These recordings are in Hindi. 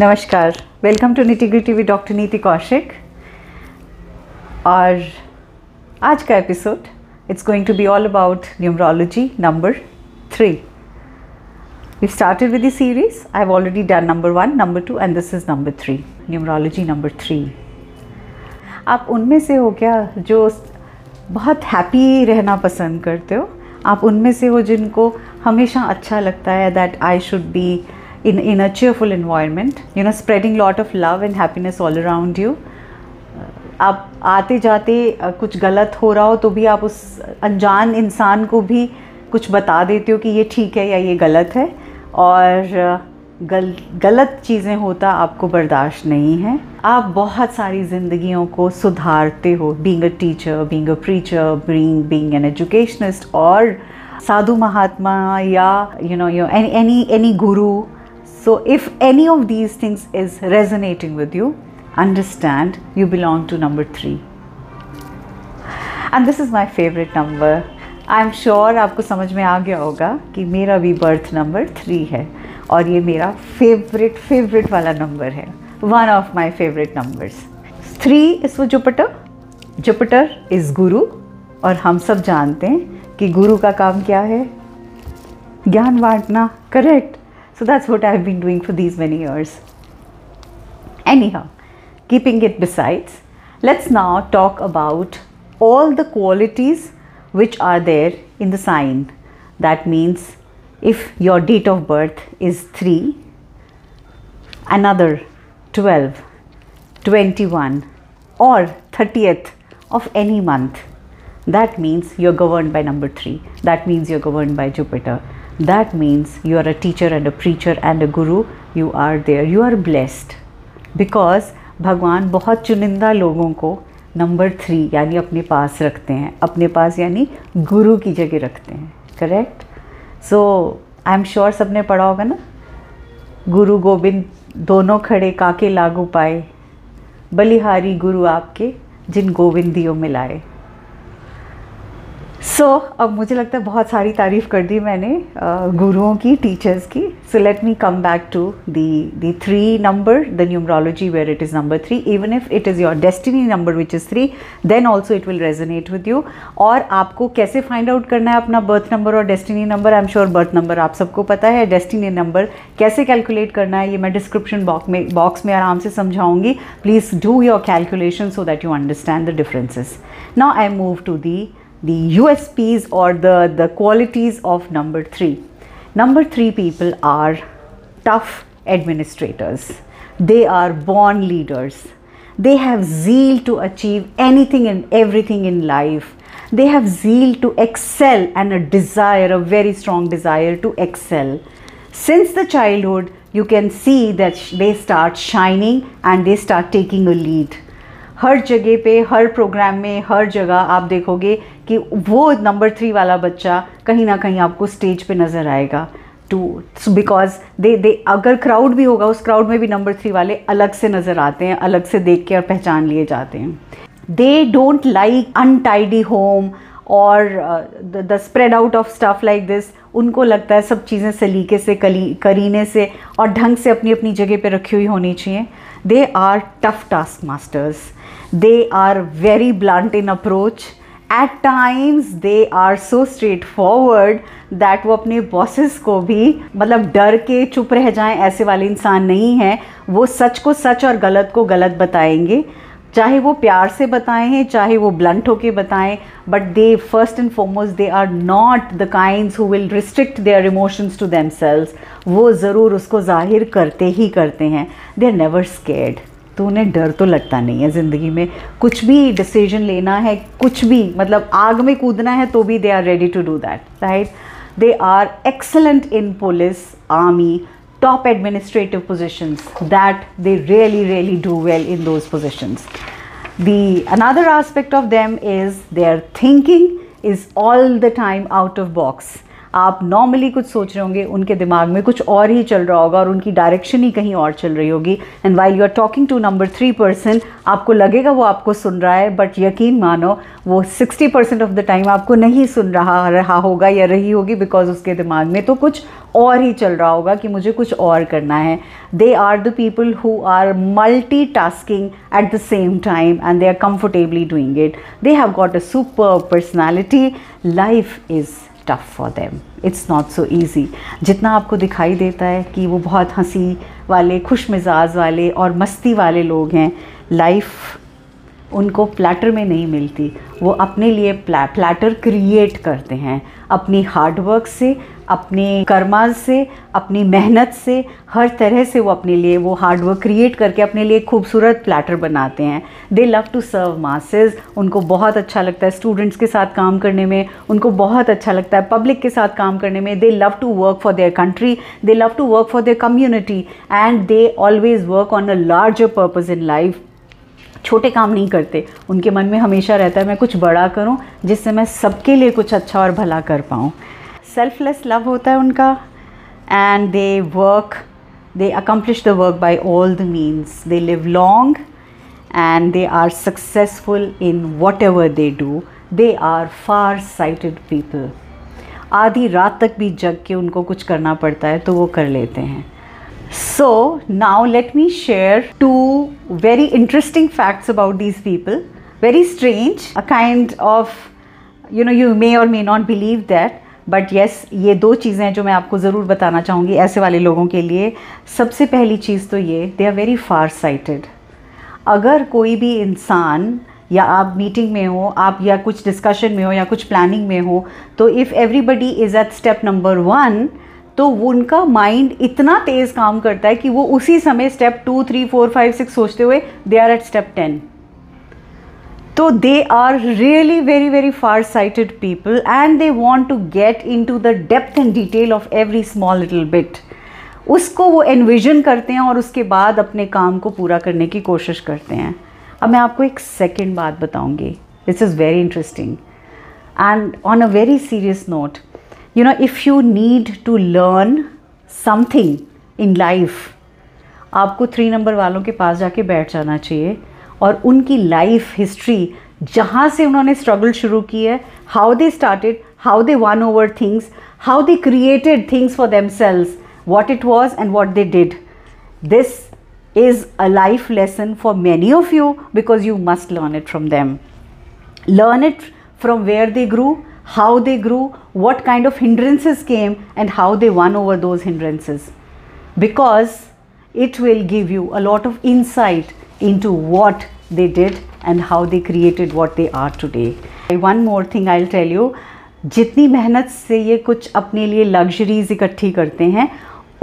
नमस्कार। Welcome to nitty gritty with doctor Neeti Kaushik और आज का episode it's going to be all about numerology number three we started with the series I have already done number one number two and this is number three numerology number three आप उनमें से हो क्या जो बहुत हैप्पी रहना पसंद करते हो? आप उनमें से हो जिनको हमेशा अच्छा लगता है that I should be in, in a cheerful environment, you know, spreading lot of love and happiness all around you. आप आते जाते कुछ गलत हो रहा हो तो भी आप उस अनजान इंसान को भी कुछ बता देते हो कि ये ठीक है या ये गलत है और गल गलत चीज़ें होता आपको बर्दाश्त नहीं है आप बहुत सारी ज़िंदगियों को सुधारते हो being a teacher being a preacher being being an educationist और साधु महात्मा या you know you any any guru So, if any of these things is resonating with you, understand you belong to number three. And this is my favorite number. I am sure आपको समझ में आ गया होगा कि मेरा भी बर्थ नंबर थ्री है और ये मेरा फेवरेट फेवरेट वाला नंबर है. One of my favourite numbers three is वो जुपिटर जुपिटर इज़ गुरु और हम सब जानते हैं कि गुरु का काम क्या है? ज्ञान बांटना correct So that's what I've been doing for these many years. Anyhow, keeping it besides, let's now talk about all the qualities which are there in the sign. That means if your date of birth is 3, another 12, 21 or 30th of any month, that means you're governed by number 3. That means you're governed by Jupiter that means you are a teacher and a preacher and a guru. You are there. You are blessed. Because भगवान बहुत चुनिंदा लोगों को नंबर थ्री यानी अपने पास रखते हैं। अपने पास यानी गुरु की जगह रखते हैं। Correct so I am sure सबने पढ़ा होगा ना? गुरु गोविंद दोनों खड़े काके लागू पाए। बलिहारी गुरु आपके जिन गोविंदियों मिलाए सो so, अब मुझे लगता है बहुत सारी तारीफ़ कर दी मैंने गुरुओं की टीचर्स की। So let me come back to the the three number the numerology where it is number three even if it is your destiny number which is three then also it will resonate with you और आपको कैसे फाइंड आउट करना है अपना बर्थ नंबर और destiny number I am sure birth number आप सबको पता है। डेस्टिनी नंबर कैसे कैलकुलेट करना है? ये मैं डिस्क्रिप्शन बॉक्स में बॉक्स में आराम से समझाऊँगी। Please do your calculation so that you understand the differences now I move to the the USPs or the, the qualities of number three. Number three people are tough administrators. They are born leaders. They have zeal to achieve anything and everything in life. They have zeal to excel and a desire, a very strong desire to excel. Since the childhood, you can see that they start shining and they start taking a lead. हर जगह पे, हर प्रोग्राम में, हर जगह आप देखोगे कि वो नंबर थ्री वाला बच्चा कहीं ना कहीं आपको स्टेज पे नज़र आएगा। टू बिकॉज़ दे दे अगर क्राउड भी होगा, उस क्राउड में भी नंबर थ्री वाले अलग से नज़र आते हैं, अलग से देख के और पहचान लिए जाते हैं। They don't like untidy home और the spread out of stuff like this उनको लगता है सब चीज़ें सलीके से, कली, करीने से और ढंग से अपनी अपनी जगह पे रखी हुई होनी चाहिए। They are tough taskmasters they are very blunt in approach at times they are so straightforward that वो अपने बॉसेस को भी मतलब डर के चुप रह जाएँ, ऐसे वाले इंसान नहीं हैं। वो सच को सच और गलत को गलत बताएँगे। चाहे वो प्यार से बताएँ हैं, चाहे वो ब्लंट होके बताएँ but they first and foremost they are not the kinds who will restrict their emotions to them वो ज़रूर उसको ज़ाहिर करते ही करते हैं। दे आर नेवर स्केर्ड तो उन्हें डर तो लगता नहीं है ज़िंदगी में। कुछ भी डिसीज़न लेना है, कुछ भी मतलब आग में कूदना है तो भी they are ready to do that right they are excellent in police army top administrative positions that they really really do well in those positions. The another aspect of them is their thinking is all the time out of box आप नॉर्मली कुछ सोच रहे होंगे, उनके दिमाग में कुछ और ही चल रहा होगा और उनकी डायरेक्शन ही कहीं और चल रही होगी। And while you are talking to number three person आपको लगेगा वो आपको सुन रहा है बट यकीन मानो, वो sixty percent of the time आपको नहीं सुन रहा रहा होगा या रही होगी बिकॉज़ उसके दिमाग में तो कुछ और ही चल रहा होगा कि मुझे कुछ और करना है। They are the people who are multitasking at the same time and they are comfortably doing it they have got a super personality life is tough for them it's not so easy जितना आपको दिखाई देता है कि वो बहुत हँसी वाले, खुश मिजाज वाले और मस्ती वाले लोग हैं लाइफ उनको प्लेटर में नहीं मिलती। वो अपने लिए प्ला, प्लेटर क्रिएट करते हैं। अपनी हार्डवर्क से अपने कर्मा से अपनी मेहनत से हर तरह से वो अपने लिए वो हार्डवर्क क्रिएट करके अपने लिए खूबसूरत प्लेटर बनाते हैं। They love to serve masses उनको बहुत अच्छा लगता है स्टूडेंट्स के साथ काम करने में। उनको बहुत अच्छा लगता है पब्लिक के साथ काम करने में। They love to work for their country they love to work for their community and they always work on a larger purpose in life छोटे काम नहीं करते। उनके मन में हमेशा रहता है, मैं कुछ बड़ा करूँ जिससे मैं सबके लिए कुछ अच्छा और भला कर पाऊँ। सेल्फलेस लव होता है उनका and they work they accomplish the work by all the means they live long and they are successful in whatever they do they are far sighted people आधी रात तक भी जग के उनको कुछ करना पड़ता है तो वो कर लेते हैं। So now let me share two very interesting facts about these people. Very strange, a kind of, you know, you may or may not believe that. But yes ये दो चीज़ें हैं जो मैं आपको ज़रूर बताना चाहूँगी ऐसे वाले लोगों के लिए सबसे पहली चीज़ तो ये they are very far sighted अगर कोई भी इंसान या आप मीटिंग में हो आप या कुछ डिस्कशन में हो या कुछ प्लानिंग में हो तो if everybody is at step number one तो उनका माइंड इतना तेज़ काम करता है कि वो उसी समय step two three four five six सोचते हुए they are at step ten तो they are really very very far sighted people and they want to get into the depth and detail of every small little bit उसको वो एनविजन करते हैं और उसके बाद अपने काम को पूरा करने की कोशिश करते हैं। अब मैं आपको एक सेकेंड बात बताऊँगी। This is very interesting and on a very serious note you know if you need to learn something in life आपको थ्री नंबर वालों के पास जाके बैठ जाना चाहिए और उनकी लाइफ हिस्ट्री जहाँ से उन्होंने स्ट्रगल शुरू की है how they started how they won over things how they created things for them sales what it was and what they did this is a life lesson for many of you because you must learn it from them. Learn it from where they grew, how they grew, what kind of hindrances came, and how they won over those hindrances. Because it will give you a lot of insight into what they did and how they created what they are today. One more thing I'll tell you जितनी मेहनत से ये कुछ अपने लिए लग्जरीज इकट्ठी करते हैं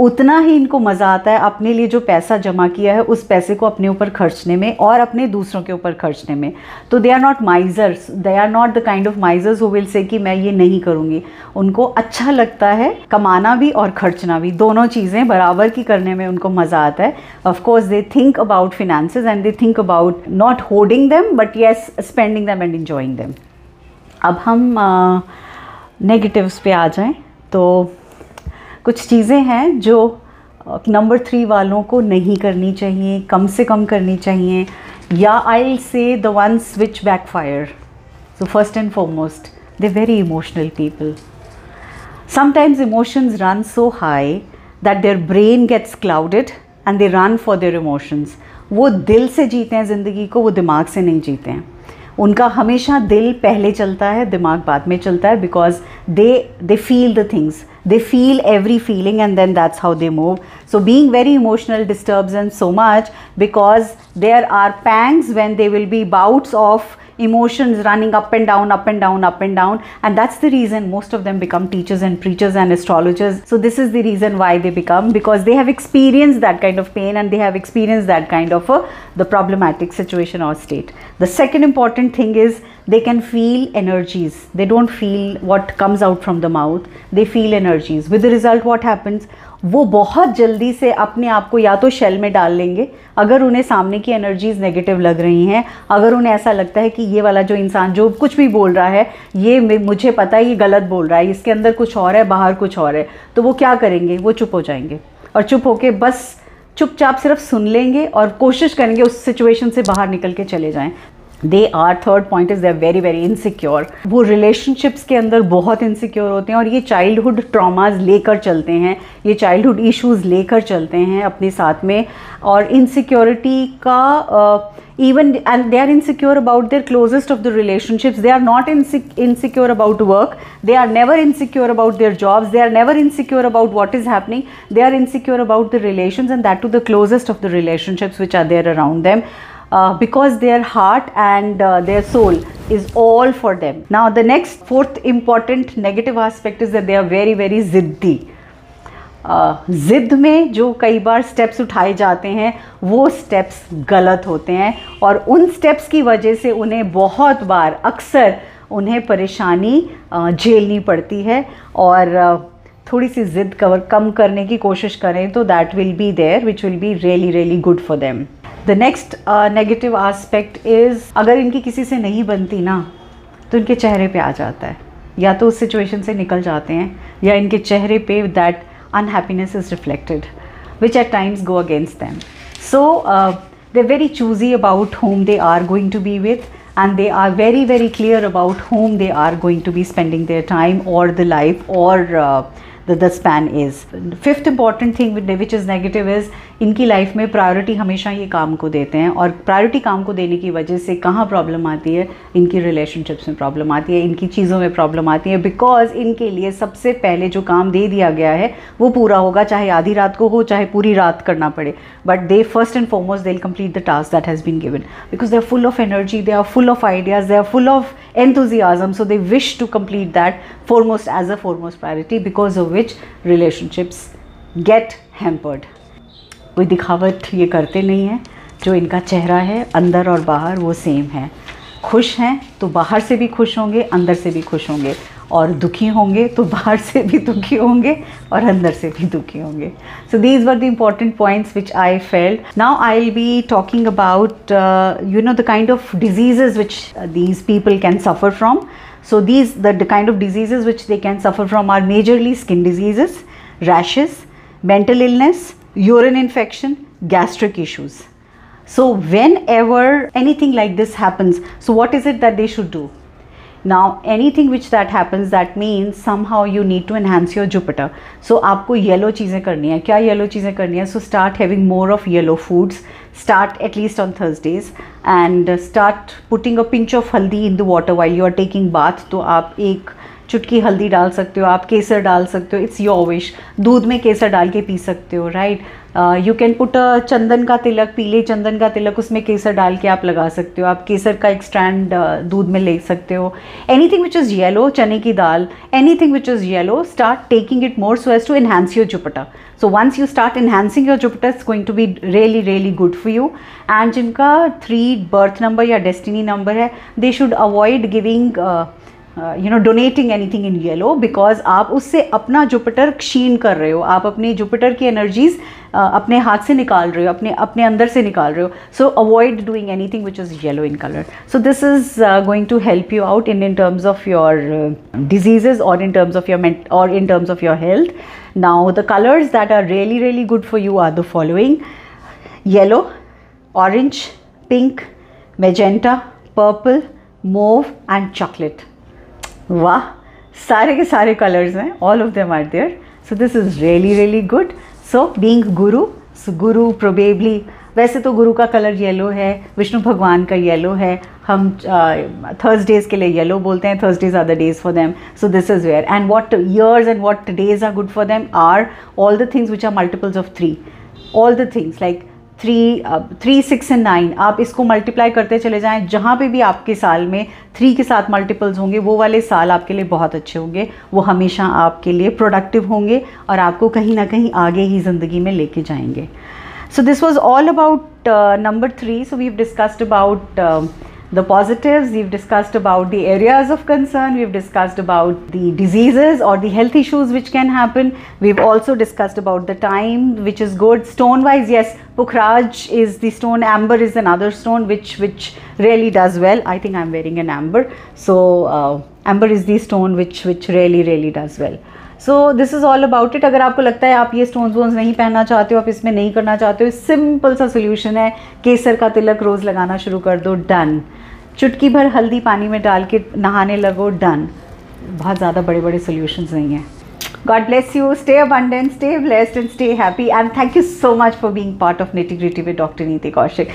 उतना ही इनको मज़ा आता है अपने लिए जो पैसा जमा किया है उस पैसे को अपने ऊपर खर्चने में और अपने दूसरों के ऊपर खर्चने में। तो they are not misers they are not the kind of misers who will say कि मैं ये नहीं करूँगी। उनको अच्छा लगता है कमाना भी और खर्चना भी। दोनों चीज़ें बराबर की करने में उनको मज़ा आता है। Of course they think about finances and they think about not holding them but yes spending them and enjoying them अब हम नेगेटिव्स uh, पे आ जाएँ। तो कुछ चीज़ें हैं जो नंबर थ्री वालों को नहीं करनी चाहिए, कम से कम करनी चाहिए, या I say the ones which backfire so first and foremost they very emotional people sometimes emotions run so high that their brain gets clouded and they run for their emotions वो दिल से जीते हैं, ज़िंदगी को वो दिमाग से नहीं जीते हैं। उनका हमेशा दिल पहले चलता है, दिमाग बाद में चलता है because they they feel the things they feel every feeling and then that's how they move so being very emotional disturbs and so much because there are pangs when they will be bouts of emotions running up and down up and down up and down. And that's the reason most of them become teachers and preachers and astrologers. So this is the reason why they become because they have experienced that kind of pain and they have experienced that kind of a the problematic situation or state. The second important thing is they can feel energies. They don't feel what comes out from the mouth. They feel energies. With the result, what happens? वो बहुत जल्दी से अपने आप को या तो शेल में डाल लेंगे। अगर उन्हें सामने की एनर्जीज नेगेटिव लग रही हैं, अगर उन्हें ऐसा लगता है कि ये वाला जो इंसान जो कुछ भी बोल रहा है, ये मुझे पता है, ये गलत बोल रहा है, इसके अंदर कुछ और है, बाहर कुछ और है तो वो क्या करेंगे? वो चुप हो जाएँगे। और चुप होके बस चुपचाप सिर्फ़ सुन लेंगे और कोशिश करेंगे उस सिचुएशन से बाहर निकल के चले जाएँ। They are third point is they're very very insecure वो रिलेशनशिप्स के अंदर बहुत इनसिक्योर होते हैं और ये चाइल्डहुड ट्रामाज लेकर चलते हैं, ये चाइल्ड हुड इशूज़ लेकर चलते हैं अपने साथ में और इनसिक्योरिटी का even and they are insecure about their closest of the relationships they are not in insecure about work they are never insecure about their jobs they are never insecure about what is happening they are insecure about the relation and that to the closest of the relationships which are there around them uh, because their heart and uh, their soul is all for them. Now, the next fourth important negative aspect is that they are very, very ziddi. ज़िद में जो कई बार स्टेप्स उठाए जाते हैं वो स्टेप्स गलत होते हैं और उन स्टेप्स की वजह से उन्हें बहुत बार अक्सर उन्हें परेशानी झेलनी पड़ती है और थोड़ी सी ज़िद कवर कम करने की कोशिश करें तो that will be there which will be really really good for them the next negative aspect is अगर इनकी किसी से नहीं बनती ना तो इनके चेहरे पे आ जाता है। या तो उस सिचुएशन से निकल जाते हैं, या इनके चेहरे पे that unhappiness is reflected which at times go against them so they very choosy about whom they are going to be with and they are very very clear about whom they are going to be spending their time और द लाइफ और the span is fifth important thing which is negative is इनकी लाइफ में प्रायोरिटी हमेशा ये काम को देते हैं और प्रायोरिटी काम को देने की वजह से कहाँ प्रॉब्लम आती है? इनकी रिलेशनशिप्स में प्रॉब्लम आती है, इनकी चीज़ों में प्रॉब्लम आती है बिकॉज़ इनके लिए सबसे पहले जो काम दे दिया गया है, वो पूरा होगा, चाहे आधी रात को हो, चाहे पूरी रात करना पड़े। But they first and foremost they complete the task that has been given because they are full of energy they are full of ideas they are full of enthusiasm, so they wish to complete that foremost, as a foremost priority, because of which relationships get hampered. कोई दिखावट ये करते नहीं हैं। जो इनका चेहरा है अंदर और बाहर वो सेम है। खुश हैं तो बाहर से भी खुश होंगे अंदर से भी खुश होंगे। और दुखी होंगे तो बाहर से भी दुखी होंगे और अंदर से भी दुखी होंगे। So these were the important points which I felt now I will be talking about you know the kind of diseases which these people can suffer from so these the, the kind of diseases which they can suffer from are majorly skin rashes mental illness urine infection, gastric issues. So whenever anything like this happens, so what is it that they should do? Now anything which that happens that means somehow you need to enhance your Jupiter. So आपको yellow चीज़ें करनी है क्या yellow चीज़ें करनी है So start having more of yellow foods. Start at least on Thursdays and start putting a pinch of haldi in the water while you are taking bath. तो आप एक चुटकी हल्दी डाल सकते हो आप केसर डाल सकते हो इट्स योर विश दूध में केसर डाल के पी सकते हो right you can put chandan का तिलक पीले चंदन का तिलक उसमें केसर डाल के आप लगा सकते हो। आप केसर का एक स्टैंड uh, दूध में ले सकते हो। Anything which is yellow चने की दाल anything which is yellow start taking it more so as to enhance your Jupiter so once you start enhancing your Jupiter it's going to be really really good for you and जिनका थ्री बर्थ नंबर या डेस्टिनी नंबर है they should avoid giving you know donating anything in yellow because आप उससे अपना जुपिटर क्षीण कर रहे हो। आप अपनी जुपिटर की एनर्जीज uh, अपने हाथ से निकाल रहे हो अपने अपने अंदर से निकाल रहे हो। So avoid doing anything which is yellow in colour so this is going to help you out in in terms of your diseases और इन टर्म्स ऑफ़ योर और in terms of your health now the colours that are really really good for you are the following yellow orange pink magenta purple mauve and chocolate वाह, सारे के सारे कलर्स हैं all of them are there so this is really really good so being guru so guru probably वैसे तो गुरु का कलर येलो है, विष्णु भगवान का येलो है, हम थर्सडेज के लिए येलो बोलते हैं Thursdays are the days for them so this is where and what years and what days are good for them are all the things which are multiples of three all the things like three three six and nine आप इसको मल्टीप्लाई करते चले जाएँ। जहाँ पे भी आपके साल में थ्री के साथ मल्टीपल्स होंगे, वो वाले साल आपके लिए बहुत अच्छे होंगे। वो हमेशा आपके लिए प्रोडक्टिव होंगे और आपको कहीं ना कहीं आगे ही ज़िंदगी में लेके जाएँगे। So this was all about number three so we discussed about the positives, we've discussed about the areas of concern, we've discussed about the diseases or the health issues which can happen. We've also discussed about the time, which is good. Stone wise, yes, Pukhraj is the stone, amber is another stone which which really does well. I think I'm wearing an amber. So uh, amber is the stone which which really really does well. So this is all about it अगर आपको लगता है आप ये स्टोन्स वोन्स नहीं पहनना चाहते हो आप इसमें नहीं करना चाहते हो सिंपल सा सोल्यूशन है केसर का तिलक रोज़ लगाना शुरू कर दो डन चुटकी भर हल्दी पानी में डाल के नहाने लगो डन बहुत ज़्यादा बड़े बड़े सोल्यूशंस नहीं हैं bless you. Stay abundant, stay blessed, and stay happy. And thank you so much for being part of Nitty Gritty with Dr. Neeti Kaushik.